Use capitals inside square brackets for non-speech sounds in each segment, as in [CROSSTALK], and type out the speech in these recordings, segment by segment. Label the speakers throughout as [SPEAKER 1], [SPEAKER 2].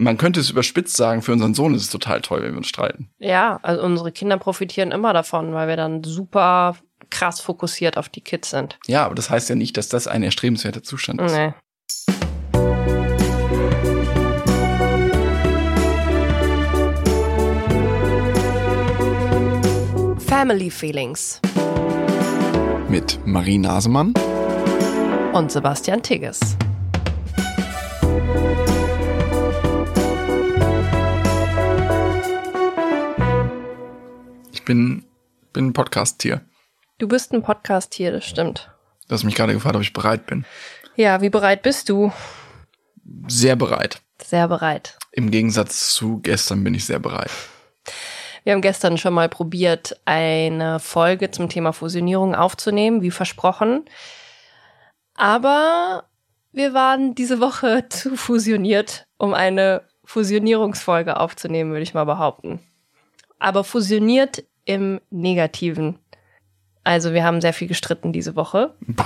[SPEAKER 1] man könnte es überspitzt sagen, für unseren Sohn ist es total toll, wenn wir uns streiten.
[SPEAKER 2] Ja, also unsere Kinder profitieren immer davon, weil wir dann super krass fokussiert auf die Kids sind.
[SPEAKER 1] Ja, aber das heißt ja nicht, dass das ein erstrebenswerter Zustand ist.
[SPEAKER 2] Nee. Family Feelings
[SPEAKER 1] Mit Marie Nasemann
[SPEAKER 2] und Sebastian Tigges.
[SPEAKER 1] Bin, bin ein Podcast-Tier.
[SPEAKER 2] Du bist ein Podcast-Tier, das stimmt.
[SPEAKER 1] Du hast mich gerade gefragt, ob ich bereit bin.
[SPEAKER 2] Ja, wie bereit bist du?
[SPEAKER 1] Sehr bereit.
[SPEAKER 2] Sehr bereit.
[SPEAKER 1] Im Gegensatz zu gestern bin ich sehr bereit.
[SPEAKER 2] Wir haben gestern schon mal probiert, eine Folge zum Thema Fusionierung aufzunehmen, wie versprochen. Aber wir waren diese Woche [LAUGHS] zu fusioniert, um eine Fusionierungsfolge aufzunehmen, würde ich mal behaupten. Aber fusioniert im Negativen. Also wir haben sehr viel gestritten diese Woche.
[SPEAKER 1] Boah.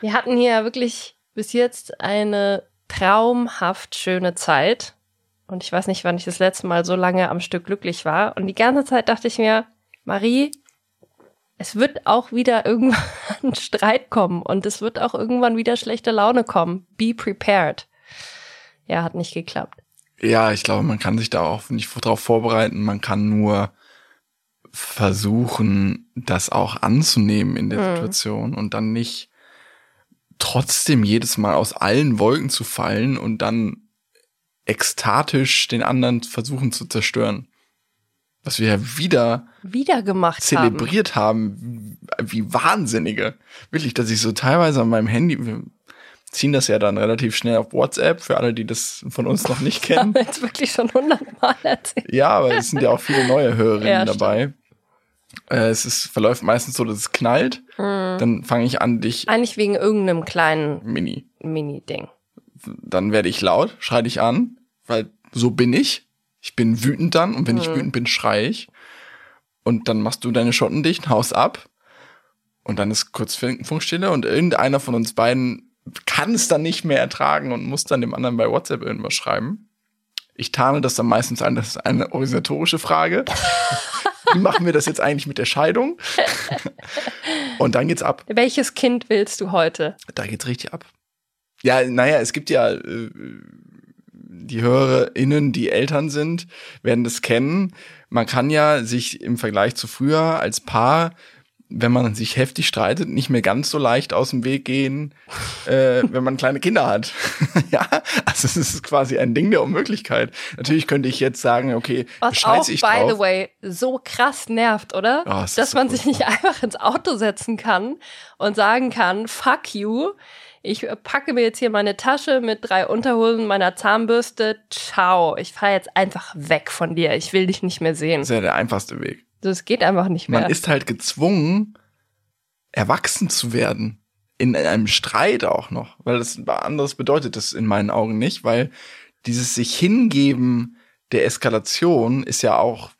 [SPEAKER 2] Wir hatten hier wirklich bis jetzt eine traumhaft schöne Zeit. Und ich weiß nicht, wann ich das letzte Mal so lange am Stück glücklich war. Und die ganze Zeit dachte ich mir, Marie, es wird auch wieder irgendwann [LAUGHS] Streit kommen und es wird auch irgendwann wieder schlechte Laune kommen. Be prepared. Ja, hat nicht geklappt.
[SPEAKER 1] Ja, ich glaube, man kann sich da auch nicht darauf vorbereiten. Man kann nur versuchen, das auch anzunehmen in der
[SPEAKER 2] Mhm.
[SPEAKER 1] Situation und dann nicht trotzdem jedes Mal aus allen Wolken zu fallen und dann ekstatisch den anderen versuchen zu zerstören. Was wir ja wieder
[SPEAKER 2] Wieder gemacht haben.
[SPEAKER 1] zelebriert haben, wie Wahnsinnige. Wirklich, dass ich so teilweise an meinem Handy, wir ziehen das ja dann relativ schnell auf WhatsApp, für alle, die das von uns noch nicht [LAUGHS] kennen.
[SPEAKER 2] Haben wir jetzt wirklich schon hundertmal erzählt.
[SPEAKER 1] Ja, aber es sind ja auch viele neue [LAUGHS] Hörerinnen
[SPEAKER 2] Ja,
[SPEAKER 1] dabei. Äh, es ist, verläuft meistens so, dass es knallt.
[SPEAKER 2] Mhm.
[SPEAKER 1] Dann fange ich an, dich
[SPEAKER 2] Eigentlich wegen irgendeinem kleinen
[SPEAKER 1] mini.
[SPEAKER 2] Mini-Ding.
[SPEAKER 1] Dann werde ich laut, schreie dich an, weil so bin ich. Ich bin wütend dann und wenn ich
[SPEAKER 2] Mhm.
[SPEAKER 1] wütend bin, schreie ich. Und dann machst du deine Schotten dicht, haust ab. Und dann ist kurz Fun- Funkstille und irgendeiner von uns beiden kann es dann nicht mehr ertragen und muss dann dem anderen bei WhatsApp irgendwas schreiben. Ich tarne das dann meistens an, das ist eine organisatorische Frage. [LAUGHS] Wie machen wir das jetzt eigentlich mit der Scheidung? [LAUGHS] Und dann geht's ab.
[SPEAKER 2] Welches Kind willst du heute?
[SPEAKER 1] Da geht's richtig ab. Ja, naja, es gibt ja äh, die HörerInnen, die Eltern sind, werden das kennen. Man kann ja sich im Vergleich zu früher als Paar, wenn man sich heftig streitet, nicht mehr ganz so leicht aus dem Weg gehen, äh, wenn man kleine Kinder hat. [LAUGHS] ja, also es ist quasi ein Ding der Unmöglichkeit. Natürlich könnte ich jetzt sagen, okay,
[SPEAKER 2] Was auch,
[SPEAKER 1] ich
[SPEAKER 2] by
[SPEAKER 1] drauf.
[SPEAKER 2] the way, so krass nervt, oder?
[SPEAKER 1] Oh, es ist
[SPEAKER 2] Dass
[SPEAKER 1] so
[SPEAKER 2] man sich
[SPEAKER 1] furchtbar.
[SPEAKER 2] nicht einfach ins Auto setzen kann und sagen kann, fuck you. Ich packe mir jetzt hier meine Tasche mit drei Unterhosen, meiner Zahnbürste. Ciao. Ich fahre jetzt einfach weg von dir. Ich will dich nicht mehr sehen.
[SPEAKER 1] Das ist ja der einfachste Weg.
[SPEAKER 2] Das geht einfach nicht mehr.
[SPEAKER 1] Man ist halt gezwungen, erwachsen zu werden. In einem Streit auch noch. Weil das anderes bedeutet das in meinen Augen nicht, weil dieses sich hingeben der Eskalation ist ja auch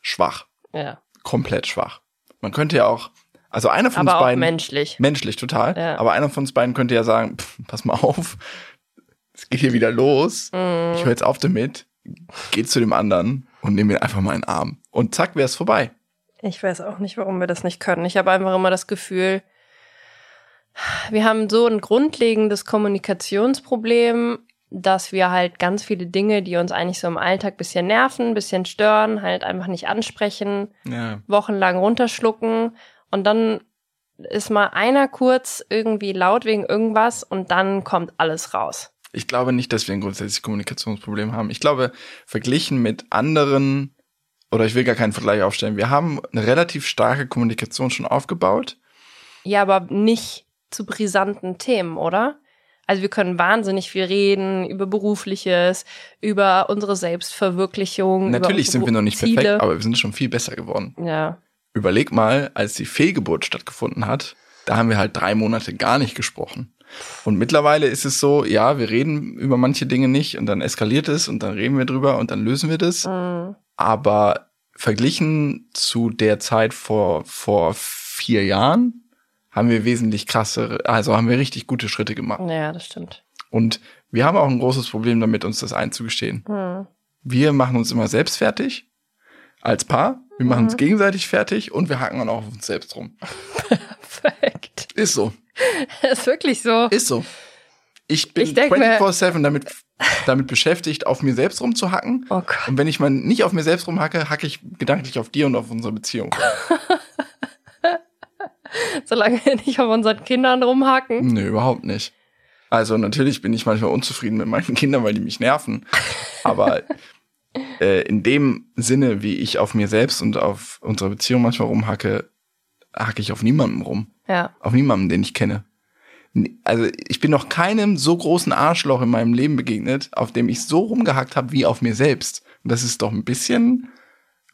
[SPEAKER 1] schwach.
[SPEAKER 2] ja.
[SPEAKER 1] Komplett schwach. Man könnte ja auch, also einer von
[SPEAKER 2] Aber
[SPEAKER 1] uns
[SPEAKER 2] auch
[SPEAKER 1] beiden.
[SPEAKER 2] menschlich.
[SPEAKER 1] Menschlich total.
[SPEAKER 2] Ja.
[SPEAKER 1] Aber einer von uns beiden könnte ja sagen, pff, pass mal auf, es geht hier wieder los.
[SPEAKER 2] Mhm.
[SPEAKER 1] Ich höre jetzt auf damit, geh zu dem anderen und nimm ihn einfach mal in den Arm. Und zack, wäre es vorbei.
[SPEAKER 2] Ich weiß auch nicht, warum wir das nicht können. Ich habe einfach immer das Gefühl, wir haben so ein grundlegendes Kommunikationsproblem, dass wir halt ganz viele Dinge, die uns eigentlich so im Alltag bisschen nerven, bisschen stören, halt einfach nicht ansprechen,
[SPEAKER 1] Ja.
[SPEAKER 2] wochenlang runterschlucken und dann ist mal einer kurz irgendwie laut wegen irgendwas und dann kommt alles raus.
[SPEAKER 1] Ich glaube nicht, dass wir ein grundsätzliches Kommunikationsproblem haben. Ich glaube, verglichen mit anderen, oder ich will gar keinen Vergleich aufstellen, wir haben eine relativ starke Kommunikation schon aufgebaut.
[SPEAKER 2] Ja, aber nicht zu brisanten Themen, oder? Also wir können wahnsinnig viel reden über berufliches, über unsere Selbstverwirklichung.
[SPEAKER 1] Natürlich
[SPEAKER 2] unsere
[SPEAKER 1] sind wir noch nicht
[SPEAKER 2] Ziele.
[SPEAKER 1] perfekt, aber wir sind schon viel besser geworden.
[SPEAKER 2] Ja,
[SPEAKER 1] Überleg mal, als die Fehlgeburt stattgefunden hat, da haben wir halt drei Monate gar nicht gesprochen. Und mittlerweile ist es so, ja, wir reden über manche Dinge nicht und dann eskaliert es und dann reden wir drüber und dann lösen wir das.
[SPEAKER 2] mm,
[SPEAKER 1] Aber verglichen zu der Zeit vor, vor vier Jahren haben wir wesentlich krassere, also haben wir richtig gute Schritte gemacht.
[SPEAKER 2] ja, das stimmt.
[SPEAKER 1] Und Wir haben auch ein großes Problem damit, uns das einzugestehen.
[SPEAKER 2] Hm.
[SPEAKER 1] Wir machen uns immer selbst fertig als Paar. Wir machen uns gegenseitig fertig und wir hacken dann auch auf uns selbst rum. [LAUGHS]
[SPEAKER 2] Perfekt.
[SPEAKER 1] Ist so. [LAUGHS]
[SPEAKER 2] ist wirklich so.
[SPEAKER 1] Ist so. Ich bin
[SPEAKER 2] Ich denk mir-
[SPEAKER 1] 24-7 damit, damit beschäftigt, auf mir selbst rumzuhacken.
[SPEAKER 2] Oh Gott.
[SPEAKER 1] Und wenn ich mal nicht auf mir selbst rumhacke, hacke ich gedanklich auf dir und auf unsere Beziehung. [LAUGHS]
[SPEAKER 2] Solange wir nicht auf unseren Kindern rumhaken.
[SPEAKER 1] Nö, überhaupt nicht. Also natürlich bin ich manchmal unzufrieden mit meinen Kindern, weil die mich nerven. Aber [LAUGHS] äh, in dem Sinne, wie ich auf mir selbst und auf unsere Beziehung manchmal rumhacke, hacke ich auf niemandem rum.
[SPEAKER 2] Ja.
[SPEAKER 1] Auf niemandem, den ich kenne. Also ich bin noch keinem so großen Arschloch in meinem Leben begegnet, auf dem ich so rumgehackt habe wie auf mir selbst. Und das ist doch ein bisschen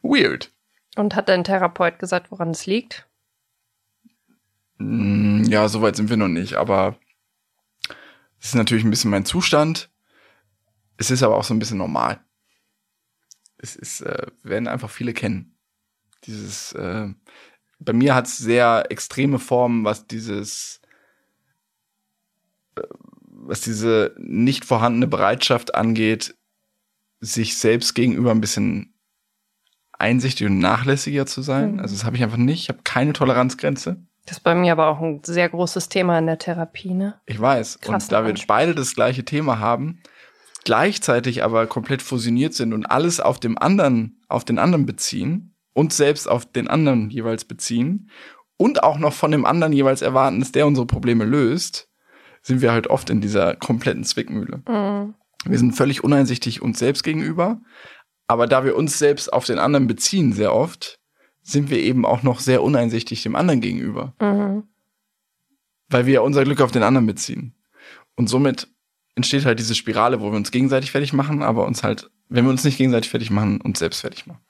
[SPEAKER 1] weird.
[SPEAKER 2] Und hat dein Therapeut gesagt, woran es liegt?
[SPEAKER 1] Mm, Ja, soweit sind wir noch nicht, aber es ist natürlich ein bisschen mein Zustand. Es ist aber auch so ein bisschen normal. Es ist, äh, werden einfach viele kennen. Dieses, äh, bei mir hat es sehr extreme Formen, was dieses, äh, was diese nicht vorhandene Bereitschaft angeht, sich selbst gegenüber ein bisschen einsichtig und nachlässiger zu sein.
[SPEAKER 2] Mhm.
[SPEAKER 1] Also das habe ich einfach nicht. Ich habe keine Toleranzgrenze.
[SPEAKER 2] Das ist bei mir aber auch ein sehr großes Thema in der Therapie, ne?
[SPEAKER 1] Ich weiß.
[SPEAKER 2] Krass,
[SPEAKER 1] und da wir beide das gleiche Thema haben, gleichzeitig aber komplett fusioniert sind und alles auf dem anderen, auf den anderen beziehen und selbst auf den anderen jeweils beziehen und auch noch von dem anderen jeweils erwarten, dass der unsere Probleme löst, sind wir halt oft in dieser kompletten Zwickmühle.
[SPEAKER 2] Mhm.
[SPEAKER 1] Wir sind völlig uneinsichtig uns selbst gegenüber, aber da wir uns selbst auf den anderen beziehen sehr oft, sind wir eben auch noch sehr uneinsichtig dem anderen gegenüber
[SPEAKER 2] Mhm.
[SPEAKER 1] weil wir unser Glück auf den anderen beziehen. Und somit entsteht halt diese Spirale, wo wir uns gegenseitig fertig machen, aber uns halt, wenn wir uns nicht gegenseitig fertig machen, uns selbst fertig machen.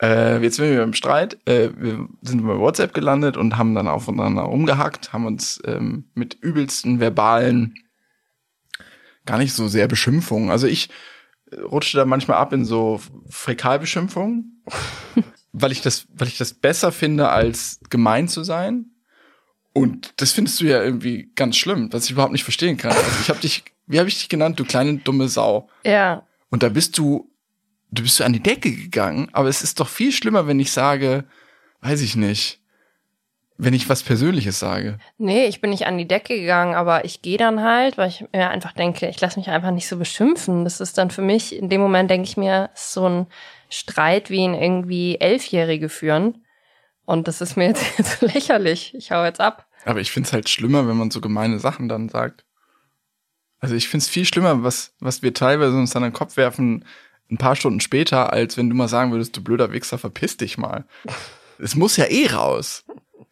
[SPEAKER 1] Äh, jetzt sind wir im Streit, äh, wir sind bei WhatsApp gelandet und haben dann aufeinander rumgehackt, haben uns ähm, mit übelsten verbalen, gar nicht so sehr Beschimpfungen. Also ich äh, rutsche da manchmal ab in so Fäkalbeschimpfungen, [LAUGHS] weil ich das, weil ich das besser finde, als gemein zu sein. Und das findest du ja irgendwie ganz schlimm, was ich überhaupt nicht verstehen kann. Also ich habe dich, wie habe ich dich genannt, du kleine dumme Sau.
[SPEAKER 2] Ja.
[SPEAKER 1] Und da bist du, du bist so an die Decke gegangen, aber es ist doch viel schlimmer, wenn ich sage, weiß ich nicht, wenn ich was Persönliches sage.
[SPEAKER 2] Nee, ich bin nicht an die Decke gegangen, aber ich gehe dann halt, weil ich mir einfach denke, ich lasse mich einfach nicht so beschimpfen. Das ist dann für mich, in dem Moment denke ich mir, ist so ein Streit, wie ihn irgendwie Elfjährige führen. Und das ist mir jetzt, [LAUGHS] jetzt lächerlich. Ich hau jetzt ab.
[SPEAKER 1] Aber ich find's halt schlimmer, wenn man so gemeine Sachen dann sagt. Also ich find's viel schlimmer, was, was wir teilweise uns dann an den Kopf werfen, ein paar Stunden später, als wenn du mal sagen würdest, du blöder Wichser, verpiss dich mal. Es muss ja eh raus.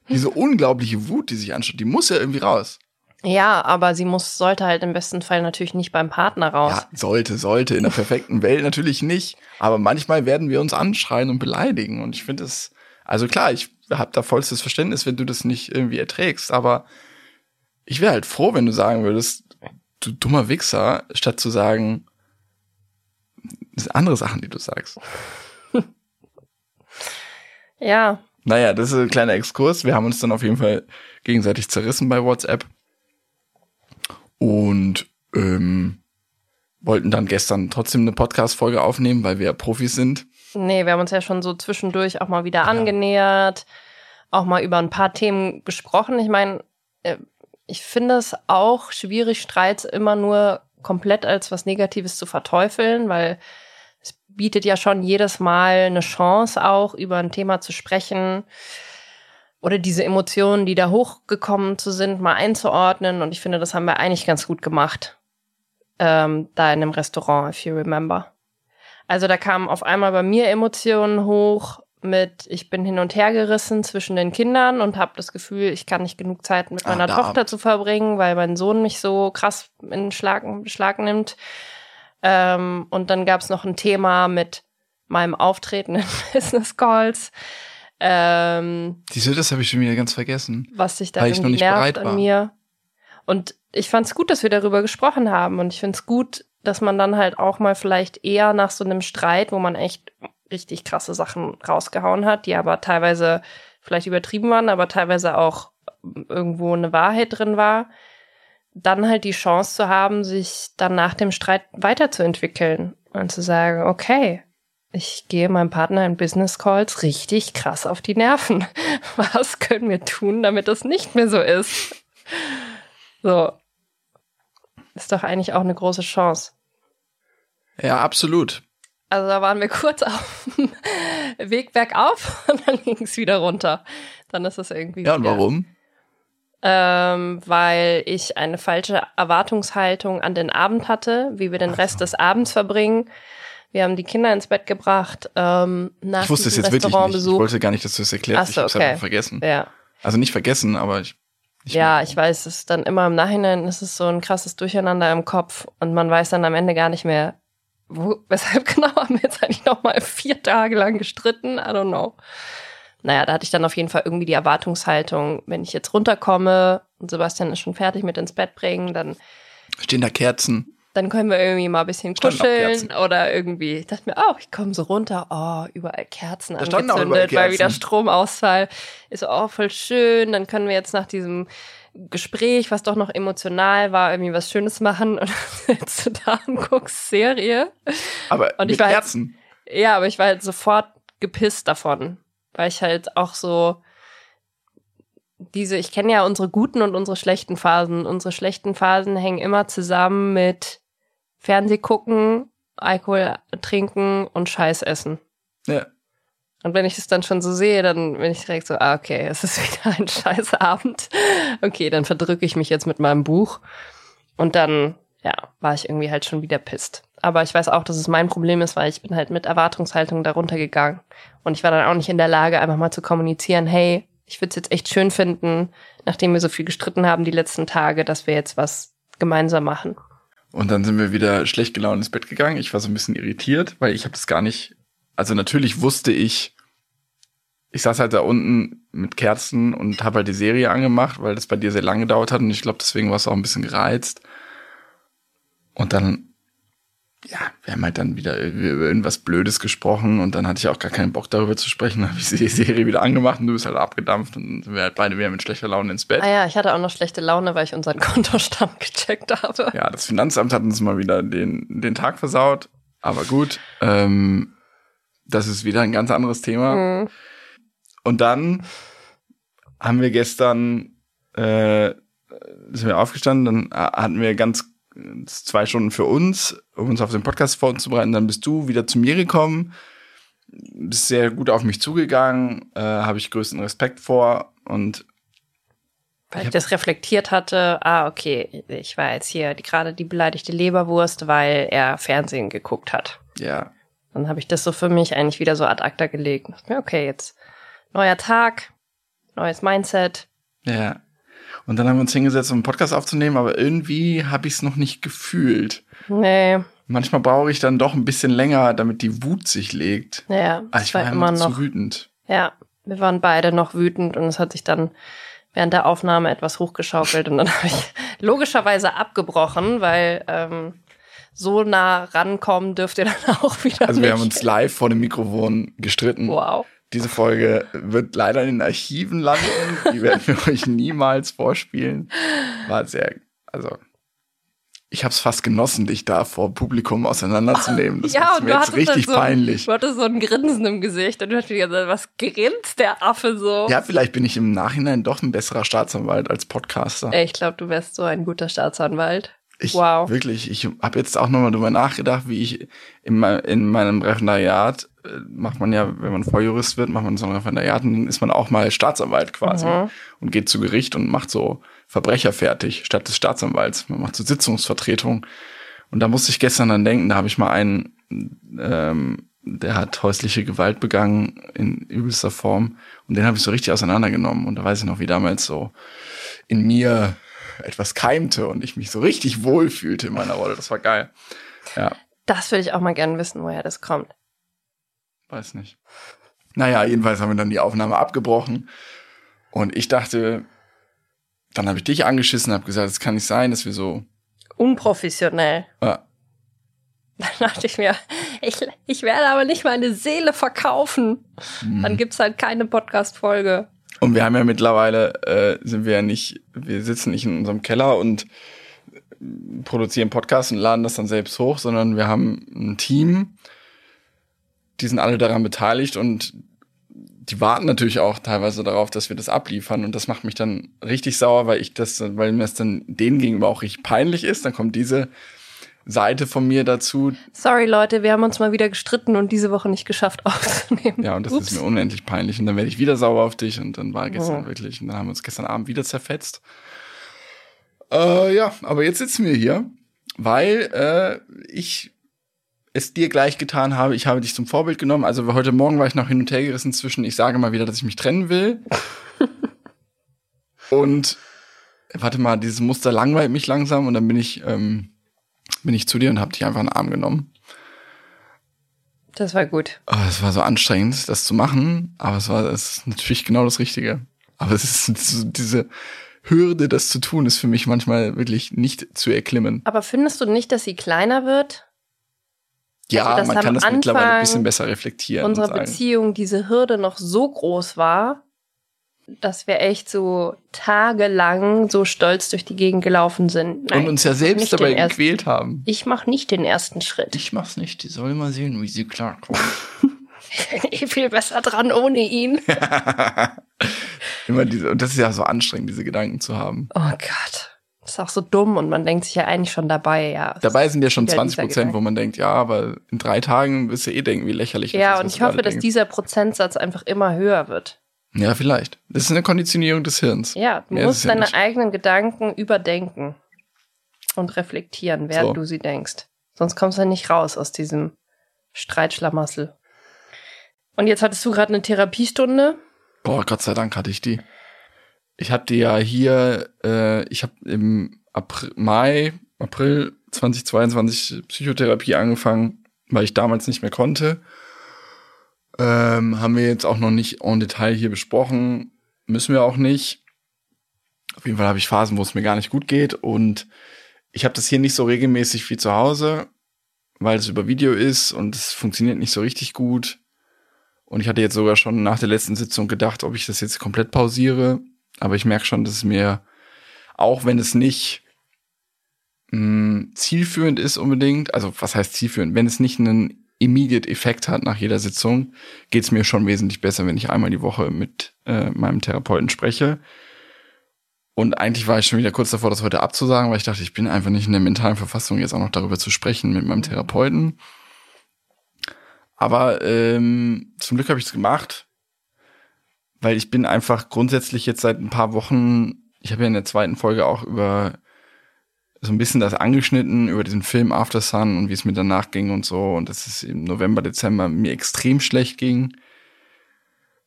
[SPEAKER 1] Diese unglaubliche Wut, die sich anschaut, die muss ja irgendwie raus.
[SPEAKER 2] Ja, aber sie muss, sollte halt im besten Fall natürlich nicht beim Partner raus.
[SPEAKER 1] Ja, sollte, sollte. In der perfekten Welt natürlich nicht. Aber manchmal werden wir uns anschreien und beleidigen. Und ich finde es, also klar, ich habe da vollstes Verständnis, wenn du das nicht irgendwie erträgst. Aber ich wäre halt froh, wenn du sagen würdest, du dummer Wichser, statt zu sagen, das sind andere Sachen, die du sagst. [LAUGHS]
[SPEAKER 2] Ja,
[SPEAKER 1] Naja, das ist ein kleiner Exkurs. Wir haben uns dann auf jeden Fall gegenseitig zerrissen bei WhatsApp. Und ähm, wollten dann gestern trotzdem eine Podcast-Folge aufnehmen, weil wir ja Profis sind.
[SPEAKER 2] nee, wir haben uns ja schon so zwischendurch auch mal wieder angenähert, auch mal über ein paar Themen gesprochen. Ich meine, äh, ich finde es auch schwierig, Streits immer nur komplett als was Negatives zu verteufeln, weil es bietet ja schon jedes Mal eine Chance auch, über ein Thema zu sprechen oder diese Emotionen, die da hochgekommen zu sind, mal einzuordnen. Und ich finde, das haben wir eigentlich ganz gut gemacht. Ähm, da in dem Restaurant, if you remember. Also da kamen auf einmal bei mir Emotionen hoch mit, ich bin hin und her gerissen zwischen den Kindern und habe das Gefühl, ich kann nicht genug Zeit mit
[SPEAKER 1] Ah,
[SPEAKER 2] meiner
[SPEAKER 1] da-
[SPEAKER 2] Tochter zu verbringen, weil mein Sohn mich so krass in Schlag, Beschlag nimmt. Ähm, und dann gab es noch ein Thema mit meinem Auftreten in [LAUGHS] Business Calls, ähm,
[SPEAKER 1] du, das habe ich schon wieder ganz vergessen.
[SPEAKER 2] was sich da
[SPEAKER 1] Weil ich noch
[SPEAKER 2] irgendwie
[SPEAKER 1] nicht
[SPEAKER 2] nervt
[SPEAKER 1] bereit
[SPEAKER 2] an mir. Und ich fand es gut, dass wir darüber gesprochen haben. Und ich finde es gut, dass man dann halt auch mal vielleicht eher nach so einem Streit, wo man echt richtig krasse Sachen rausgehauen hat, die aber teilweise vielleicht übertrieben waren, aber teilweise auch irgendwo eine Wahrheit drin war, dann halt die Chance zu haben, sich dann nach dem Streit weiterzuentwickeln und zu sagen, okay, ich gehe meinem Partner in Business Calls richtig krass auf die Nerven. [LAUGHS] Was können wir tun, damit das nicht mehr so ist? So. Ist doch eigentlich auch eine große Chance.
[SPEAKER 1] Ja, absolut.
[SPEAKER 2] Also da waren wir [LAUGHS] kurz auf dem Weg bergauf und dann ging es wieder runter. Dann ist es irgendwie.
[SPEAKER 1] Ja, und
[SPEAKER 2] wieder,
[SPEAKER 1] warum?
[SPEAKER 2] Ähm, weil ich eine falsche Erwartungshaltung an den Abend hatte, wie wir den Rest des Abends verbringen. Wir haben die Kinder ins Bett gebracht. Ähm, nach
[SPEAKER 1] Ich wusste es jetzt wirklich nicht. Ich wollte gar nicht, dass du es erklärst.
[SPEAKER 2] Ach so,
[SPEAKER 1] ich hab's
[SPEAKER 2] okay.
[SPEAKER 1] einfach vergessen.
[SPEAKER 2] Ja.
[SPEAKER 1] Also nicht vergessen, aber ich. ich
[SPEAKER 2] Ja, ich weiß, es ist dann immer im Nachhinein ist es so ein krasses Durcheinander im Kopf und man weiß dann am Ende gar nicht mehr, wo, weshalb [LAUGHS] genau haben wir jetzt eigentlich noch mal vier Tage lang gestritten? I don't know. Naja, da hatte ich dann auf jeden Fall irgendwie die Erwartungshaltung, wenn ich jetzt runterkomme und Sebastian ist schon fertig mit ins Bett bringen, dann,
[SPEAKER 1] Stehen da Kerzen?
[SPEAKER 2] dann können wir irgendwie mal ein bisschen
[SPEAKER 1] auch
[SPEAKER 2] kuscheln
[SPEAKER 1] Kerzen.
[SPEAKER 2] oder irgendwie. Ich dachte mir, oh, ich komme so runter, oh, überall Kerzen
[SPEAKER 1] auch überall
[SPEAKER 2] angezündet, weil wieder
[SPEAKER 1] Kerzen.
[SPEAKER 2] Stromausfall ist so, oh, voll schön. Dann können wir jetzt nach diesem Gespräch, was doch noch emotional war, irgendwie was Schönes machen [LAUGHS] und dann sitzt du da und guckst Serie.
[SPEAKER 1] Aber
[SPEAKER 2] Und
[SPEAKER 1] mit
[SPEAKER 2] ich war jetzt-
[SPEAKER 1] Kerzen.
[SPEAKER 2] Ja, aber ich war halt sofort gepisst davon, weil ich halt auch so diese, ich kenne ja unsere guten und unsere schlechten Phasen. Unsere schlechten Phasen hängen immer zusammen mit Fernseh gucken, Alkohol trinken und Scheiß essen.
[SPEAKER 1] Ja.
[SPEAKER 2] Und wenn ich es dann schon so sehe, dann bin ich direkt so, ah, okay, es ist [LAUGHS] wieder ein Scheißabend. Okay, dann verdrücke ich mich jetzt mit meinem Buch. Und dann, ja, war ich irgendwie halt schon wieder pisst. Aber ich weiß auch, dass es mein Problem ist, weil ich bin halt mit Erwartungshaltung darunter gegangen. Und ich war dann auch nicht in der Lage, einfach mal zu kommunizieren, hey, ich würde es jetzt echt schön finden, nachdem wir so viel gestritten haben die letzten Tage, dass wir jetzt was gemeinsam machen.
[SPEAKER 1] Und dann sind wir wieder schlecht gelaunt ins Bett gegangen. Ich war so ein bisschen irritiert, weil ich habe das gar nicht. Also natürlich wusste ich, ich saß halt da unten mit Kerzen und habe halt die Serie angemacht, weil das bei dir sehr lange gedauert hat und ich glaube, deswegen war es auch ein bisschen gereizt. Und dann, ja, wir haben halt dann wieder über irgendwas Blödes gesprochen und dann hatte ich auch gar keinen Bock darüber zu sprechen. [LAUGHS] Dann habe ich die Serie wieder angemacht und du bist halt abgedampft und sind wir halt beide wieder mit schlechter Laune ins Bett.
[SPEAKER 2] Ah ja, ich hatte auch noch schlechte Laune, weil ich unseren [LAUGHS] Kontostand gecheckt habe.
[SPEAKER 1] Ja, das Finanzamt hat uns mal wieder den, den Tag versaut. Aber gut, ähm, das ist wieder ein ganz anderes Thema.
[SPEAKER 2] Mhm.
[SPEAKER 1] Und dann haben wir gestern, äh, sind wir aufgestanden, dann hatten wir ganz zwei Stunden für uns, um uns auf den Podcast vorzubereiten. Dann bist du wieder zu mir gekommen, bist sehr gut auf mich zugegangen, äh, habe ich größten Respekt vor und
[SPEAKER 2] Weil
[SPEAKER 1] Ich
[SPEAKER 2] ich das reflektiert hatte, ah, okay, ich war jetzt hier die, gerade die beleidigte Leberwurst, weil er Fernsehen geguckt hat.
[SPEAKER 1] ja,
[SPEAKER 2] Dann habe ich das so für mich eigentlich wieder so ad acta gelegt. Okay, jetzt neuer Tag, neues Mindset.
[SPEAKER 1] Ja. Und dann haben wir uns hingesetzt, um einen Podcast aufzunehmen, aber irgendwie habe ich es noch nicht gefühlt.
[SPEAKER 2] Nee,
[SPEAKER 1] Manchmal brauche ich dann doch ein bisschen länger, damit die Wut sich legt.
[SPEAKER 2] ja, es
[SPEAKER 1] ich
[SPEAKER 2] war
[SPEAKER 1] war
[SPEAKER 2] immer
[SPEAKER 1] immer zu
[SPEAKER 2] noch.
[SPEAKER 1] wütend.
[SPEAKER 2] Ja, wir waren beide noch wütend und es hat sich dann während der Aufnahme etwas hochgeschaukelt und dann [LAUGHS] habe ich logischerweise abgebrochen, weil ähm, so nah rankommen dürft ihr dann [LAUGHS] auch wieder
[SPEAKER 1] Also
[SPEAKER 2] nicht.
[SPEAKER 1] wir haben uns live vor dem Mikrofon gestritten.
[SPEAKER 2] wow.
[SPEAKER 1] Diese Folge wird leider in den Archiven landen. Die werden wir euch niemals vorspielen. War sehr, also ich habe es fast genossen, dich da vor Publikum auseinanderzunehmen. Das
[SPEAKER 2] ja,
[SPEAKER 1] ist mir jetzt richtig
[SPEAKER 2] so,
[SPEAKER 1] peinlich.
[SPEAKER 2] Du hattest so ein Grinsen im Gesicht und du hast wieder gesagt, was grinst der Affe so?
[SPEAKER 1] Ja, vielleicht bin ich im Nachhinein doch ein besserer Staatsanwalt als Podcaster.
[SPEAKER 2] Ich glaube, du wärst so ein guter Staatsanwalt.
[SPEAKER 1] Ich,
[SPEAKER 2] Wow.
[SPEAKER 1] Wirklich, ich habe jetzt auch nochmal drüber nachgedacht, wie ich in, me- in meinem Referendariat, äh, macht man ja, wenn man Volljurist wird, macht man so ein Referendariat und dann ist man auch mal Staatsanwalt quasi
[SPEAKER 2] Mhm.
[SPEAKER 1] und geht zu Gericht und macht so Verbrecher fertig statt des Staatsanwalts. Man macht so Sitzungsvertretung. Und da musste ich gestern dann denken, da habe ich mal einen, ähm, der hat häusliche Gewalt begangen in übelster Form und den habe ich so richtig auseinandergenommen. Und da weiß ich noch, wie damals so in mir etwas keimte und ich mich so richtig wohlfühlte in meiner Rolle. Das war geil. Ja,
[SPEAKER 2] Das würde ich auch mal gerne wissen, woher das kommt.
[SPEAKER 1] weiß nicht. Naja, jedenfalls haben wir dann die Aufnahme abgebrochen und ich dachte, dann habe ich dich angeschissen, habe gesagt, es kann nicht sein, dass wir so,
[SPEAKER 2] Unprofessionell.
[SPEAKER 1] äh, [LAUGHS]
[SPEAKER 2] Dann dachte ich mir, ich, ich werde aber nicht meine Seele verkaufen.
[SPEAKER 1] Mhm.
[SPEAKER 2] Dann gibt's halt keine Podcast-Folge.
[SPEAKER 1] Und wir haben ja mittlerweile, äh, sind wir ja nicht, wir sitzen nicht in unserem Keller und produzieren Podcasts und laden das dann selbst hoch, sondern wir haben ein Team, die sind alle daran beteiligt und die warten natürlich auch teilweise darauf, dass wir das abliefern und das macht mich dann richtig sauer, weil ich das, weil mir das dann denen gegenüber auch richtig peinlich ist. Dann kommt diese Seite von mir dazu.
[SPEAKER 2] Sorry Leute, wir haben uns mal wieder gestritten und diese Woche nicht geschafft [LAUGHS] aufzunehmen.
[SPEAKER 1] Ja, und das Ups. ist mir unendlich peinlich und dann werde ich wieder sauer auf dich und dann war gestern oh. wirklich und dann haben wir uns gestern Abend wieder zerfetzt. Äh, ja, aber jetzt sitzen wir hier, weil äh, ich es dir gleich getan habe. Ich habe dich zum Vorbild genommen. Also heute Morgen war ich noch hin und her gerissen zwischen, ich sage mal wieder, dass ich mich trennen will. [LAUGHS] und warte mal, dieses Muster langweilt mich langsam und dann bin ich, ähm, bin ich zu dir und habe dich einfach in den Arm genommen.
[SPEAKER 2] Das war gut.
[SPEAKER 1] Oh, es war so anstrengend, das zu machen, aber es war es ist natürlich genau das Richtige. Aber es ist diese Hürde, das zu tun, ist für mich manchmal wirklich nicht zu erklimmen.
[SPEAKER 2] Aber findest du nicht, dass sie kleiner wird?
[SPEAKER 1] Ja, also, man kann das Anfang mittlerweile ein bisschen besser reflektieren.
[SPEAKER 2] Unsere Beziehung diese Hürde noch so groß war, dass wir echt so tagelang so stolz durch die Gegend gelaufen sind.
[SPEAKER 1] Nein, und uns ja selbst dabei gequält haben.
[SPEAKER 2] Ich mach nicht den ersten Schritt.
[SPEAKER 1] Ich mach's nicht. Die soll mal sehen, wie sie klarkommt. [LAUGHS]
[SPEAKER 2] ich viel besser dran ohne ihn. [LAUGHS]
[SPEAKER 1] Immer diese, und das ist ja so anstrengend, diese Gedanken zu haben.
[SPEAKER 2] Oh Gott. Das ist auch so dumm und man denkt sich ja eigentlich schon dabei, ja.
[SPEAKER 1] Dabei sind ja schon 20 Prozent, wo man denkt, ja, aber in drei Tagen wirst du eh denken, wie lächerlich
[SPEAKER 2] das ja, ist. Ja, und ich hoffe, dass denkst. dieser Prozentsatz einfach immer höher wird.
[SPEAKER 1] Ja, vielleicht. Das ist eine Konditionierung des Hirns.
[SPEAKER 2] Ja, du Mehr musst deine ja eigenen Gedanken überdenken und reflektieren, während so. du sie denkst. Sonst kommst du nicht raus aus diesem Streitschlamassel. Und jetzt hattest du gerade eine Therapiestunde.
[SPEAKER 1] Boah, Gott sei Dank hatte ich die ich hatte ja hier, äh, ich habe im April, Mai, April 2022 Psychotherapie angefangen, weil ich damals nicht mehr konnte. Ähm, haben wir jetzt auch noch nicht en Detail hier besprochen. Müssen wir auch nicht. Auf jeden Fall habe ich Phasen, wo es mir gar nicht gut geht. Und ich habe das hier nicht so regelmäßig wie zu Hause, weil es über Video ist und es funktioniert nicht so richtig gut. Und ich hatte jetzt sogar schon nach der letzten Sitzung gedacht, ob ich das jetzt komplett pausiere aber ich merke schon, dass es mir, auch wenn es nicht mh, hm, zielführend ist unbedingt, also was heißt zielführend, wenn es nicht einen immediate Effekt hat nach jeder Sitzung, geht es mir schon wesentlich besser, wenn ich einmal die Woche mit äh, meinem Therapeuten spreche. Und eigentlich war ich schon wieder kurz davor, das heute abzusagen, weil ich dachte, ich bin einfach nicht in der mentalen Verfassung, jetzt auch noch darüber zu sprechen mit meinem Therapeuten. Aber ähm, zum Glück habe ich es gemacht weil ich bin einfach grundsätzlich jetzt seit ein paar Wochen, ich habe ja in der zweiten Folge auch über so ein bisschen das angeschnitten, über diesen Film After Sun und wie es mir danach ging und so und dass es im November, Dezember mir extrem schlecht ging.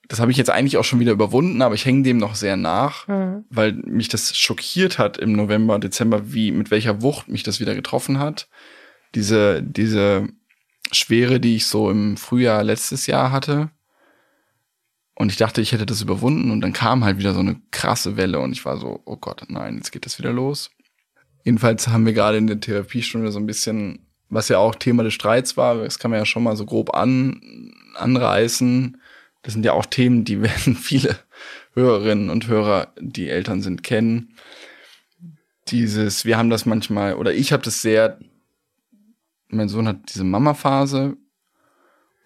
[SPEAKER 1] Das habe ich jetzt eigentlich auch schon wieder überwunden, aber ich hänge dem noch sehr nach, mhm. weil mich das schockiert hat im November, Dezember, wie, mit welcher Wucht mich das wieder getroffen hat. Diese, diese Schwere, die ich so im Frühjahr letztes Jahr hatte und ich dachte, ich hätte das überwunden und dann kam halt wieder so eine krasse Welle und ich war so, oh Gott, nein, jetzt geht das wieder los. Jedenfalls haben wir gerade in der Therapiestunde so ein bisschen, was ja auch Thema des Streits war, das kann man ja schon mal so grob an, anreißen. Das sind ja auch Themen, die [LAUGHS] werden viele Hörerinnen und Hörer, die Eltern sind, kennen. Dieses, wir haben das manchmal, oder ich habe das sehr, mein Sohn hat diese Mama-Phase,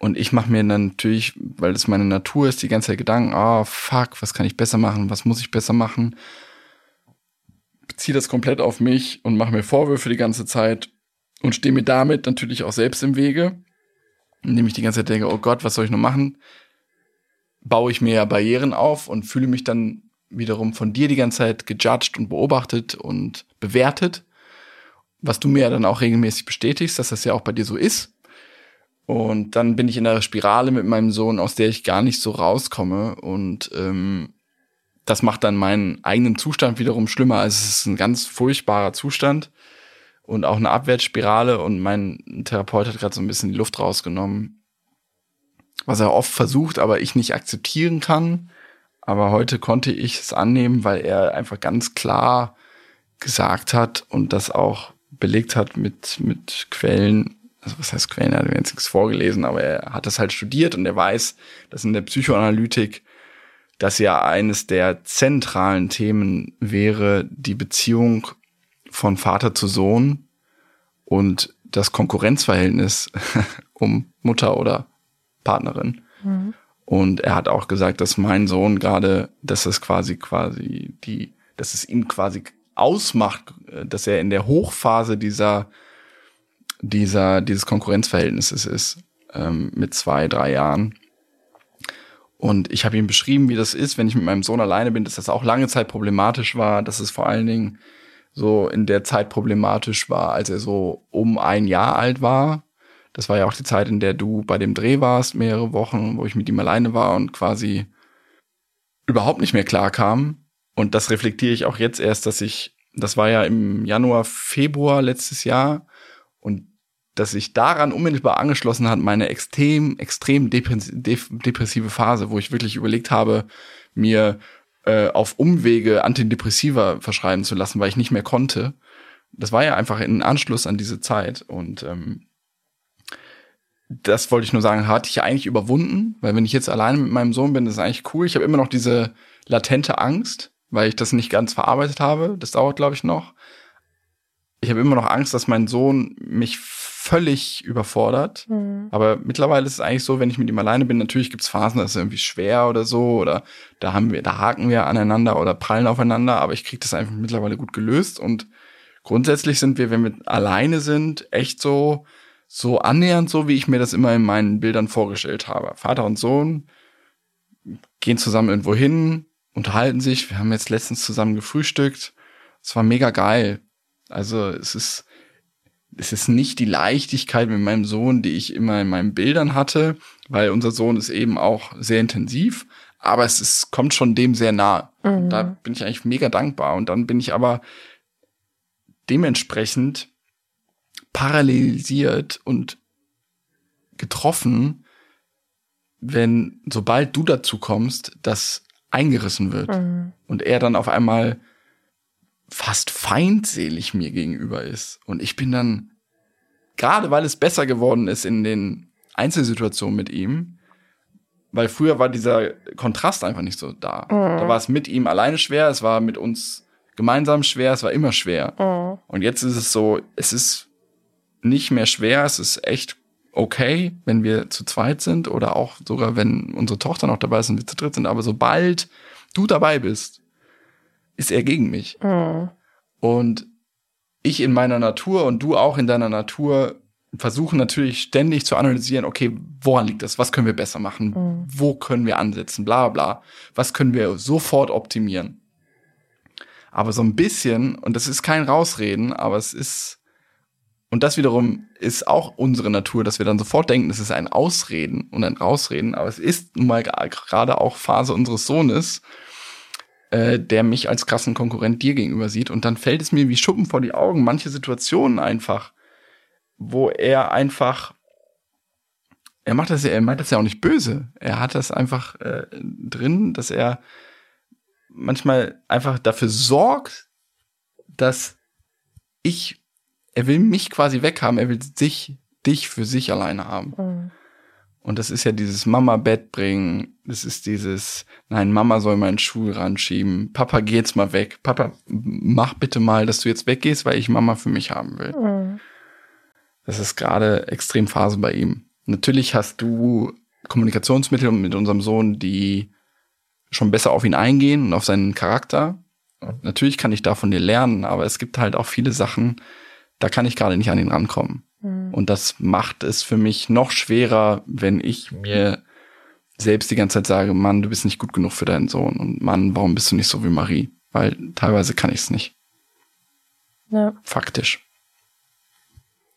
[SPEAKER 1] und ich mache mir dann natürlich, weil das meine Natur ist, die ganze Zeit Gedanken, ah, oh, fuck, was kann ich besser machen, was muss ich besser machen? Beziehe das komplett auf mich und mache mir Vorwürfe die ganze Zeit und stehe mir damit natürlich auch selbst im Wege, indem ich die ganze Zeit denke, oh Gott, was soll ich noch machen? Baue ich mir ja Barrieren auf und fühle mich dann wiederum von dir die ganze Zeit gejudged und beobachtet und bewertet, was du mir ja dann auch regelmäßig bestätigst, dass das ja auch bei dir so ist. Und dann bin ich in einer Spirale mit meinem Sohn, aus der ich gar nicht so rauskomme. Und ähm, das macht dann meinen eigenen Zustand wiederum schlimmer. Also es ist ein ganz furchtbarer Zustand und auch eine Abwärtsspirale. Und mein Therapeut hat gerade so ein bisschen die Luft rausgenommen, was er oft versucht, aber ich nicht akzeptieren kann. Aber heute konnte ich es annehmen, weil er einfach ganz klar gesagt hat und das auch belegt hat mit, mit Quellen, also was heißt Quellen, er hat mir jetzt nichts vorgelesen, aber er hat das halt studiert und er weiß, dass in der Psychoanalytik das ja eines der zentralen Themen wäre, die Beziehung von Vater zu Sohn und das Konkurrenzverhältnis [LAUGHS] um Mutter oder Partnerin. Mhm. Und er hat auch gesagt, dass mein Sohn gerade, dass es quasi quasi die, dass es ihn quasi ausmacht, dass er in der Hochphase dieser dieser dieses Konkurrenzverhältnisses ist ähm, mit zwei drei Jahren. Und ich habe ihm beschrieben, wie das ist, wenn ich mit meinem Sohn alleine bin, dass das auch lange Zeit problematisch war, dass es vor allen Dingen so in der Zeit problematisch war, als er so um ein Jahr alt war. Das war ja auch die Zeit, in der du bei dem Dreh warst, mehrere Wochen, wo ich mit ihm alleine war und quasi überhaupt nicht mehr klar kam. Und das reflektiere ich auch jetzt erst, dass ich, das war ja im Januar, Februar letztes Jahr dass sich daran unmittelbar angeschlossen hat, meine extrem, extrem depressive Phase, wo ich wirklich überlegt habe, mir äh, auf Umwege Antidepressiva verschreiben zu lassen, weil ich nicht mehr konnte. Das war ja einfach in Anschluss an diese Zeit und ähm, das wollte ich nur sagen, hatte ich ja eigentlich überwunden, weil wenn ich jetzt alleine mit meinem Sohn bin, das ist eigentlich cool. Ich habe immer noch diese latente Angst, weil ich das nicht ganz verarbeitet habe. Das dauert, glaube ich, noch. Ich habe immer noch Angst, dass mein Sohn mich völlig überfordert. Mhm. Aber mittlerweile ist es eigentlich so, wenn ich mit ihm alleine bin, natürlich gibt es Phasen, das ist irgendwie schwer oder so, oder da haben wir, da haken wir aneinander oder prallen aufeinander, aber ich kriege das einfach mittlerweile gut gelöst. Und grundsätzlich sind wir, wenn wir alleine sind, echt so, so annähernd so, wie ich mir das immer in meinen Bildern vorgestellt habe. Vater und Sohn gehen zusammen irgendwo hin, unterhalten sich. Wir haben jetzt letztens zusammen gefrühstückt. Es war mega geil. Also es ist, es ist nicht die Leichtigkeit mit meinem Sohn, die ich immer in meinen Bildern hatte, weil unser Sohn ist eben auch sehr intensiv, aber es ist, kommt schon dem sehr nah. Mhm. Da bin ich eigentlich mega dankbar. Und dann bin ich aber dementsprechend parallelisiert und getroffen, wenn sobald du dazu kommst, dass eingerissen wird mhm. und er dann auf einmal fast feindselig mir gegenüber ist. Und ich bin dann, gerade weil es besser geworden ist in den Einzelsituationen mit ihm, weil früher war dieser Kontrast einfach nicht so da. Mhm. Da war es mit ihm alleine schwer, es war mit uns gemeinsam schwer, es war immer schwer. Mhm. Und jetzt ist es so, es ist nicht mehr schwer, es ist echt okay, wenn wir zu zweit sind oder auch sogar, wenn unsere Tochter noch dabei ist und wir zu dritt sind. Aber sobald du dabei bist, ist er gegen mich. Mhm. Und ich in meiner Natur und du auch in deiner Natur versuchen natürlich ständig zu analysieren, okay, woran liegt das? Was können wir besser machen? Mhm. Wo können wir ansetzen? Bla bla. Was können wir sofort optimieren? Aber so ein bisschen, und das ist kein Rausreden, aber es ist, und das wiederum ist auch unsere Natur, dass wir dann sofort denken, es ist ein Ausreden und ein Rausreden, aber es ist nun mal gerade auch Phase unseres Sohnes, äh, der mich als krassen Konkurrent dir gegenüber sieht. Und dann fällt es mir wie Schuppen vor die Augen, manche Situationen einfach, wo er einfach, er macht das ja, er meint das ja auch nicht böse. Er hat das einfach äh, drin, dass er manchmal einfach dafür sorgt, dass ich, er will mich quasi weghaben, er will sich, dich für sich alleine haben. Mhm. Und das ist ja dieses Mama-Bett bringen. Das ist dieses, nein, Mama soll meinen Schuh ranschieben. Papa, geh jetzt mal weg. Papa, mach bitte mal, dass du jetzt weggehst, weil ich Mama für mich haben will. Mhm. Das ist gerade Extremphase bei ihm. Natürlich hast du Kommunikationsmittel mit unserem Sohn, die schon besser auf ihn eingehen und auf seinen Charakter. Und natürlich kann ich da von dir lernen, aber es gibt halt auch viele Sachen, da kann ich gerade nicht an ihn rankommen. Mhm. Und das macht es für mich noch schwerer, wenn ich mir selbst die ganze Zeit sage, Mann, du bist nicht gut genug für deinen Sohn und Mann, warum bist du nicht so wie Marie? Weil teilweise kann ich es nicht. Ja. Faktisch.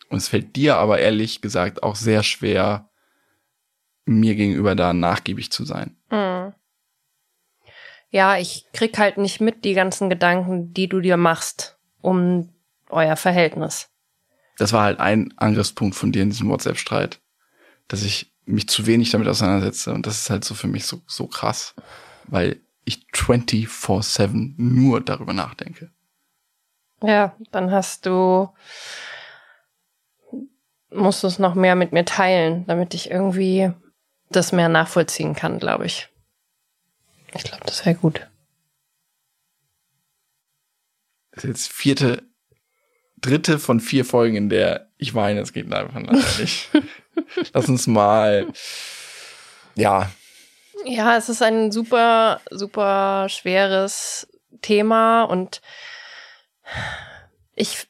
[SPEAKER 1] Und es fällt dir aber ehrlich gesagt auch sehr schwer, mir gegenüber da nachgiebig zu sein. Mhm.
[SPEAKER 2] Ja, ich krieg halt nicht mit die ganzen Gedanken, die du dir machst um euer Verhältnis
[SPEAKER 1] das war halt ein Angriffspunkt von dir in diesem WhatsApp-Streit, dass ich mich zu wenig damit auseinandersetze. Und das ist halt so für mich so, so krass, weil ich 24-7 nur darüber nachdenke.
[SPEAKER 2] Ja, dann hast du, musst du es noch mehr mit mir teilen, damit ich irgendwie das mehr nachvollziehen kann, glaube ich. Ich glaube, das wäre gut.
[SPEAKER 1] Das ist jetzt vierte dritte von vier Folgen, in der ich weine. Es geht einfach leider [LAUGHS] nicht. Lass uns mal, ja.
[SPEAKER 2] Ja, es ist ein super, super schweres Thema und ich,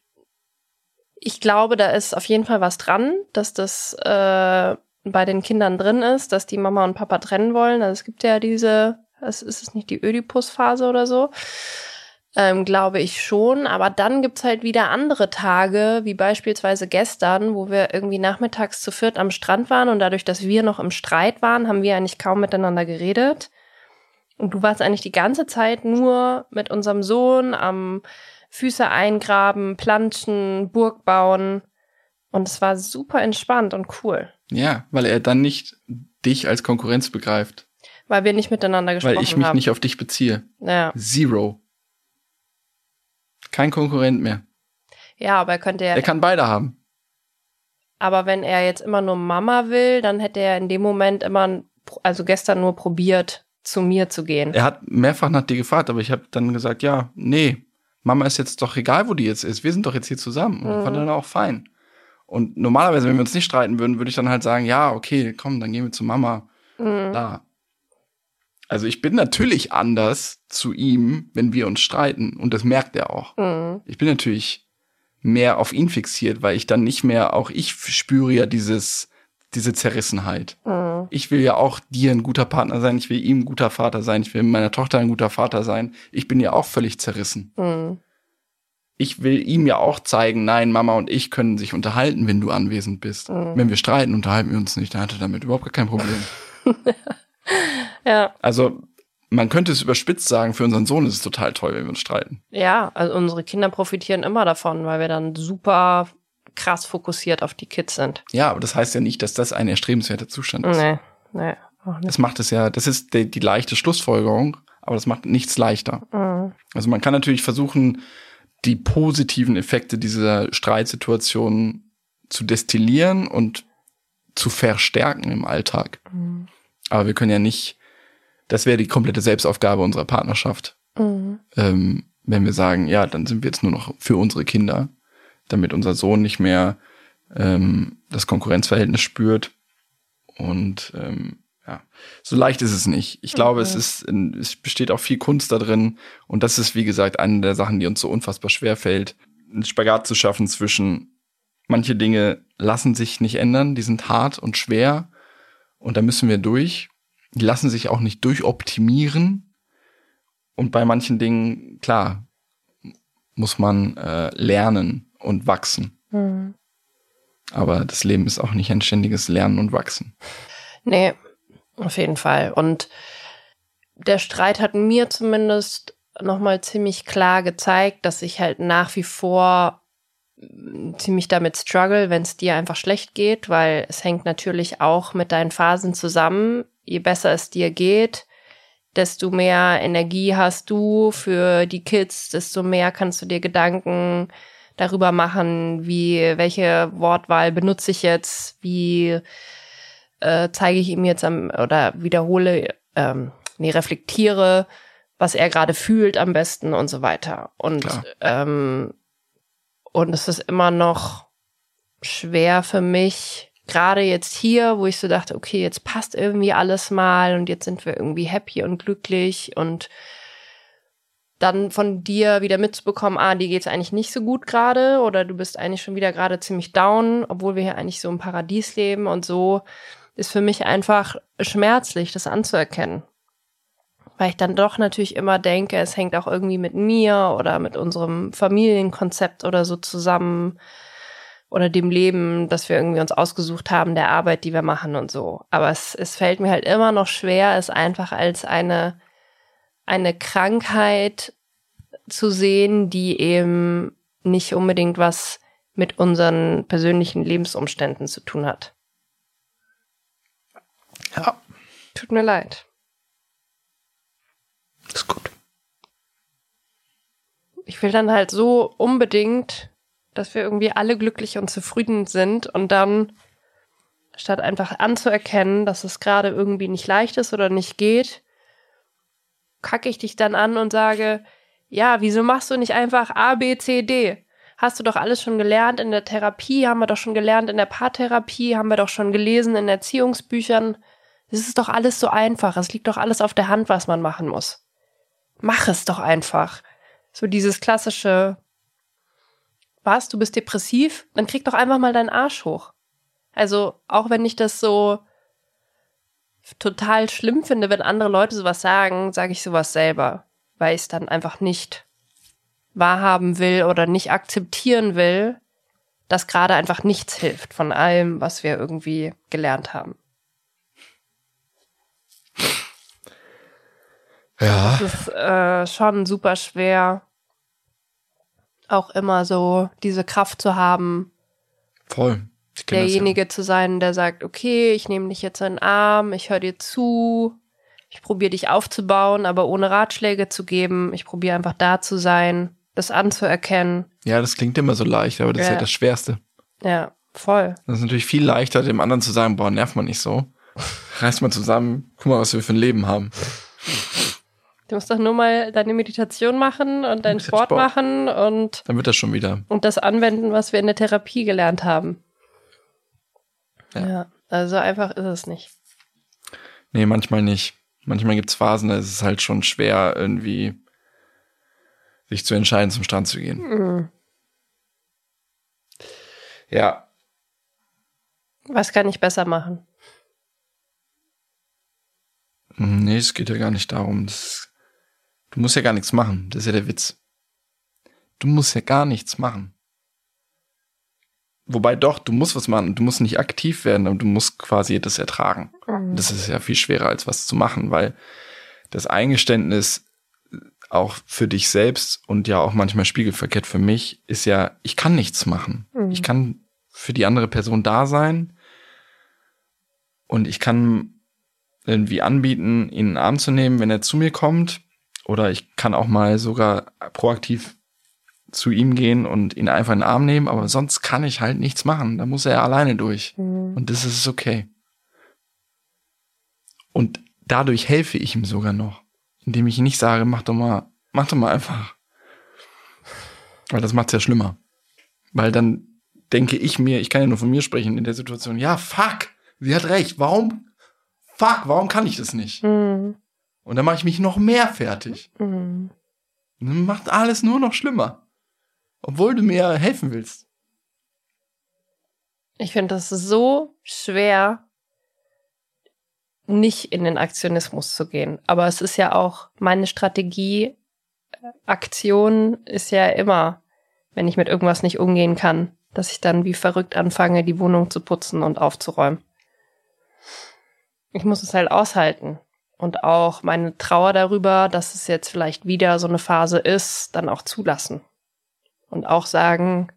[SPEAKER 2] ich glaube, da ist auf jeden Fall was dran, dass das äh, bei den Kindern drin ist, dass die Mama und Papa trennen wollen. Also es gibt ja diese, es ist es nicht die Ödipus-Phase oder so. Ähm, glaube ich schon. Aber dann gibt's halt wieder andere Tage, wie beispielsweise gestern, wo wir irgendwie nachmittags zu viert am Strand waren und dadurch, dass wir noch im Streit waren, haben wir eigentlich kaum miteinander geredet. Und du warst eigentlich die ganze Zeit nur mit unserem Sohn am Füße eingraben, planschen, Burg bauen. Und es war super entspannt und cool.
[SPEAKER 1] Ja, weil er dann nicht dich als Konkurrenz begreift.
[SPEAKER 2] Weil wir nicht miteinander gesprochen haben.
[SPEAKER 1] Weil ich mich
[SPEAKER 2] haben.
[SPEAKER 1] nicht auf dich beziehe.
[SPEAKER 2] Ja.
[SPEAKER 1] Zero. Kein Konkurrent mehr.
[SPEAKER 2] Ja, aber er könnte ja.
[SPEAKER 1] Er kann beide haben.
[SPEAKER 2] Aber wenn er jetzt immer nur Mama will, dann hätte er in dem Moment immer, also gestern nur probiert, zu mir zu gehen.
[SPEAKER 1] Er hat mehrfach nach dir gefragt, aber ich habe dann gesagt, ja, nee, Mama ist jetzt doch egal, wo die jetzt ist. Wir sind doch jetzt hier zusammen. Und mhm. fand dann auch fein. Und normalerweise, wenn wir uns nicht streiten würden, würde ich dann halt sagen, ja, okay, komm, dann gehen wir zu Mama. Mhm. Da. Also ich bin natürlich anders zu ihm, wenn wir uns streiten. Und das merkt er auch. Mhm. Ich bin natürlich mehr auf ihn fixiert, weil ich dann nicht mehr, auch ich spüre ja dieses, diese Zerrissenheit. Mhm. Ich will ja auch dir ein guter Partner sein, ich will ihm ein guter Vater sein, ich will meiner Tochter ein guter Vater sein. Ich bin ja auch völlig zerrissen. Mhm. Ich will ihm ja auch zeigen, nein, Mama und ich können sich unterhalten, wenn du anwesend bist. Mhm. Wenn wir streiten, unterhalten wir uns nicht, dann hat er damit überhaupt gar kein Problem. [LAUGHS]
[SPEAKER 2] ja.
[SPEAKER 1] Also man könnte es überspitzt sagen, für unseren Sohn ist es total toll, wenn wir uns streiten.
[SPEAKER 2] Ja, also unsere Kinder profitieren immer davon, weil wir dann super krass fokussiert auf die Kids sind.
[SPEAKER 1] Ja, aber das heißt ja nicht, dass das ein erstrebenswerter Zustand ist.
[SPEAKER 2] Nee, nee.
[SPEAKER 1] Das macht es ja, das ist die, die leichte Schlussfolgerung, aber das macht nichts leichter. Mhm. Also man kann natürlich versuchen, die positiven Effekte dieser Streitsituation zu destillieren und zu verstärken im Alltag. Mhm. Aber wir können ja nicht, das wäre die komplette Selbstaufgabe unserer Partnerschaft. Mhm. Ähm, wenn wir sagen, ja, dann sind wir jetzt nur noch für unsere Kinder, damit unser Sohn nicht mehr ähm, das Konkurrenzverhältnis spürt. Und ähm, ja, so leicht ist es nicht. Ich glaube, es ist, es besteht auch viel Kunst da drin. Und das ist, wie gesagt, eine der Sachen, die uns so unfassbar schwer fällt, einen Spagat zu schaffen zwischen manche Dinge lassen sich nicht ändern, die sind hart und schwer und da müssen wir durch. Die lassen sich auch nicht durchoptimieren. Und bei manchen Dingen, klar, muss man äh, lernen und wachsen. Mhm. Aber das Leben ist auch nicht ein ständiges Lernen und Wachsen.
[SPEAKER 2] Nee, auf jeden Fall. Und der Streit hat mir zumindest nochmal ziemlich klar gezeigt, dass ich halt nach wie vor ziemlich damit struggle, wenn es dir einfach schlecht geht, weil es hängt natürlich auch mit deinen Phasen zusammen. Je besser es dir geht, desto mehr Energie hast du für die Kids, desto mehr kannst du dir Gedanken darüber machen, wie welche Wortwahl benutze ich jetzt, wie äh, zeige ich ihm jetzt am oder wiederhole, ähm, nee, reflektiere, was er gerade fühlt am besten und so weiter. Und ähm, und es ist immer noch schwer für mich, gerade jetzt hier, wo ich so dachte, okay, jetzt passt irgendwie alles mal und jetzt sind wir irgendwie happy und glücklich und dann von dir wieder mitzubekommen, ah, dir geht's eigentlich nicht so gut gerade oder du bist eigentlich schon wieder gerade ziemlich down, obwohl wir hier eigentlich so im Paradies leben und so, ist für mich einfach schmerzlich, das anzuerkennen. Weil ich dann doch natürlich immer denke, es hängt auch irgendwie mit mir oder mit unserem Familienkonzept oder so zusammen oder dem Leben, das wir irgendwie uns ausgesucht haben, der Arbeit, die wir machen und so. Aber es, es fällt mir halt immer noch schwer, es einfach als eine, eine Krankheit zu sehen, die eben nicht unbedingt was mit unseren persönlichen Lebensumständen zu tun hat.
[SPEAKER 1] Ja.
[SPEAKER 2] Tut mir leid.
[SPEAKER 1] Ist gut.
[SPEAKER 2] Ich will dann halt so unbedingt, dass wir irgendwie alle glücklich und zufrieden sind und dann statt einfach anzuerkennen, dass es gerade irgendwie nicht leicht ist oder nicht geht, kacke ich dich dann an und sage, ja, wieso machst du nicht einfach A, B, C, D? hast du doch alles schon gelernt in der Therapie, haben wir doch schon gelernt in der Paartherapie, haben wir doch schon gelesen in Erziehungsbüchern. Es ist doch alles so einfach. Es liegt doch alles auf der Hand, was man machen muss. Mach es doch einfach. So dieses klassische, was, du bist depressiv? Dann krieg doch einfach mal deinen Arsch hoch. Also, auch wenn ich das so total schlimm finde, wenn andere Leute sowas sagen, sage ich sowas selber, weil ich es dann einfach nicht wahrhaben will oder nicht akzeptieren will, dass gerade einfach nichts hilft von allem, was wir irgendwie gelernt haben.
[SPEAKER 1] Ja.
[SPEAKER 2] Das ist äh, schon super schwer, auch immer so diese Kraft zu haben,
[SPEAKER 1] Voll.
[SPEAKER 2] Derjenige zu sein, der sagt, okay, ich nehme dich jetzt in den Arm, ich höre dir zu, ich probiere dich aufzubauen, aber ohne Ratschläge zu geben. Ich probiere einfach da zu sein, das anzuerkennen.
[SPEAKER 1] Ja. ja, das klingt immer so leicht, aber das ist
[SPEAKER 2] Ja.
[SPEAKER 1] ja das Schwerste.
[SPEAKER 2] Ja, voll.
[SPEAKER 1] Das ist natürlich viel leichter, dem anderen zu sagen, boah, nerv mal nicht so. Reiß mal zusammen, guck mal, was wir für ein Leben haben.
[SPEAKER 2] Du musst doch nur mal deine Meditation machen und deinen [LAUGHS] Sport
[SPEAKER 1] Sport.
[SPEAKER 2] machen und,
[SPEAKER 1] Dann wird das schon wieder.
[SPEAKER 2] und das anwenden, was wir in der Therapie gelernt haben.
[SPEAKER 1] Ja.
[SPEAKER 2] Ja, also einfach ist es nicht.
[SPEAKER 1] Nee, manchmal nicht. Manchmal gibt's Phasen, da ist es halt schon schwer, irgendwie sich zu entscheiden, zum Strand zu gehen.
[SPEAKER 2] Mhm.
[SPEAKER 1] Ja,
[SPEAKER 2] Was kann ich besser machen?
[SPEAKER 1] Nee, es geht ja gar nicht darum. Das, du musst ja gar nichts machen. Das ist ja der Witz. Du musst ja gar nichts machen. Wobei doch, du musst was machen. Du musst nicht aktiv werden, aber du musst quasi das ertragen. Das ist ja viel schwerer, als was zu machen, weil das Eingeständnis auch für dich selbst und ja auch manchmal spiegelverkehrt für mich ist ja, ich kann nichts machen.
[SPEAKER 2] Mhm.
[SPEAKER 1] Ich kann für die andere Person da sein und ich kann irgendwie anbieten, ihn in den Arm zu nehmen, wenn er zu mir kommt. Oder ich kann auch mal sogar proaktiv zu ihm gehen und ihn einfach in den Arm nehmen, aber sonst kann ich halt nichts machen. Da muss er alleine durch.
[SPEAKER 2] Mhm.
[SPEAKER 1] Und das ist okay. Und dadurch helfe ich ihm sogar noch, indem ich ihm nicht sage, mach doch mal, mach doch mal einfach. Weil das macht's ja schlimmer. Weil dann denke ich mir, ich kann ja nur von mir sprechen in der Situation, ja, fuck, sie hat recht, warum, fuck, warum kann ich das nicht?
[SPEAKER 2] Mhm.
[SPEAKER 1] Und dann mache ich mich noch mehr fertig.
[SPEAKER 2] Mhm.
[SPEAKER 1] Und dann macht alles nur noch schlimmer. Obwohl du mir helfen willst.
[SPEAKER 2] Ich finde das so schwer, nicht in den Aktionismus zu gehen. Aber es ist ja auch meine Strategie. Aktion ist ja immer, wenn ich mit irgendwas nicht umgehen kann, dass ich dann wie verrückt anfange, die Wohnung zu putzen und aufzuräumen. Ich muss es halt aushalten. Und auch meine Trauer darüber, dass es jetzt vielleicht wieder so eine Phase ist, dann auch zulassen. Und auch sagen,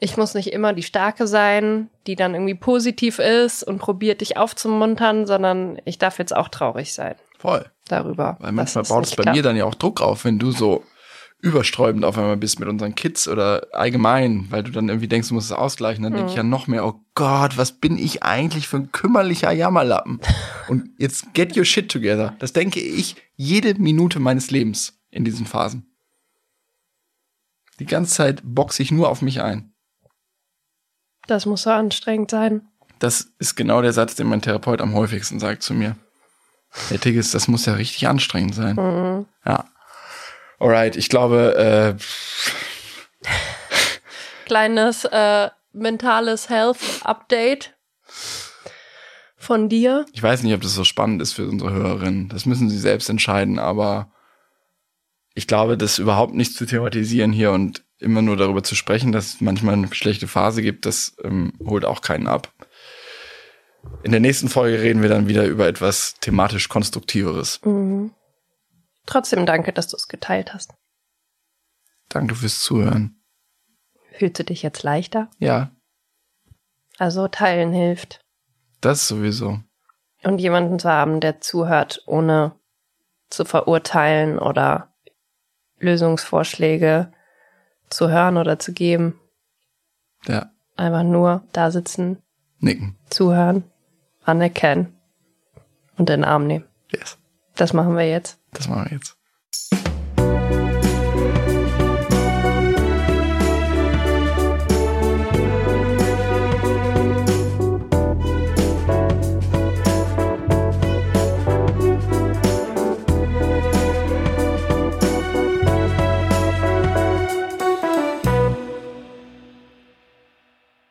[SPEAKER 2] ich muss nicht immer die Starke sein, die dann irgendwie positiv ist und probiert dich aufzumuntern, sondern ich darf jetzt auch traurig sein
[SPEAKER 1] Voll.
[SPEAKER 2] darüber.
[SPEAKER 1] Weil manchmal baut es bei
[SPEAKER 2] klappt.
[SPEAKER 1] mir dann ja auch Druck auf, wenn du so übersträubend auf einmal bist mit unseren Kids oder allgemein, weil du dann irgendwie denkst, du musst es ausgleichen, dann
[SPEAKER 2] Mhm.
[SPEAKER 1] denke ich ja noch mehr, oh Gott, was bin ich eigentlich für ein kümmerlicher Jammerlappen? [LAUGHS] Und jetzt get your shit together. Das denke ich jede Minute meines Lebens in diesen Phasen. Die ganze Zeit boxe ich nur auf mich ein.
[SPEAKER 2] Das muss so anstrengend sein.
[SPEAKER 1] Das ist genau der Satz, den mein Therapeut am häufigsten sagt zu mir. Herr Tigges, das muss ja richtig anstrengend sein.
[SPEAKER 2] Mhm.
[SPEAKER 1] Ja. Alright, ich glaube, äh,
[SPEAKER 2] Kleines äh, mentales Health-Update von dir.
[SPEAKER 1] ich weiß nicht, ob das so spannend ist für unsere Hörerinnen. Das müssen sie selbst entscheiden, aber ich glaube, das überhaupt nicht zu thematisieren hier und immer nur darüber zu sprechen, dass es manchmal eine schlechte Phase gibt, das ähm, holt auch keinen ab. In der nächsten Folge reden wir dann wieder über etwas thematisch Konstruktiveres.
[SPEAKER 2] Mhm. Trotzdem danke, dass du es geteilt hast.
[SPEAKER 1] Danke fürs Zuhören.
[SPEAKER 2] Fühlst du dich jetzt leichter?
[SPEAKER 1] Ja,
[SPEAKER 2] Also teilen hilft.
[SPEAKER 1] das sowieso.
[SPEAKER 2] Und jemanden zu haben, der zuhört, ohne zu verurteilen oder Lösungsvorschläge zu hören oder zu geben.
[SPEAKER 1] Ja,
[SPEAKER 2] Einfach nur da sitzen,
[SPEAKER 1] nicken.
[SPEAKER 2] zuhören, anerkennen und in den Arm nehmen.
[SPEAKER 1] Yes.
[SPEAKER 2] Das machen wir jetzt.
[SPEAKER 1] Das machen wir jetzt.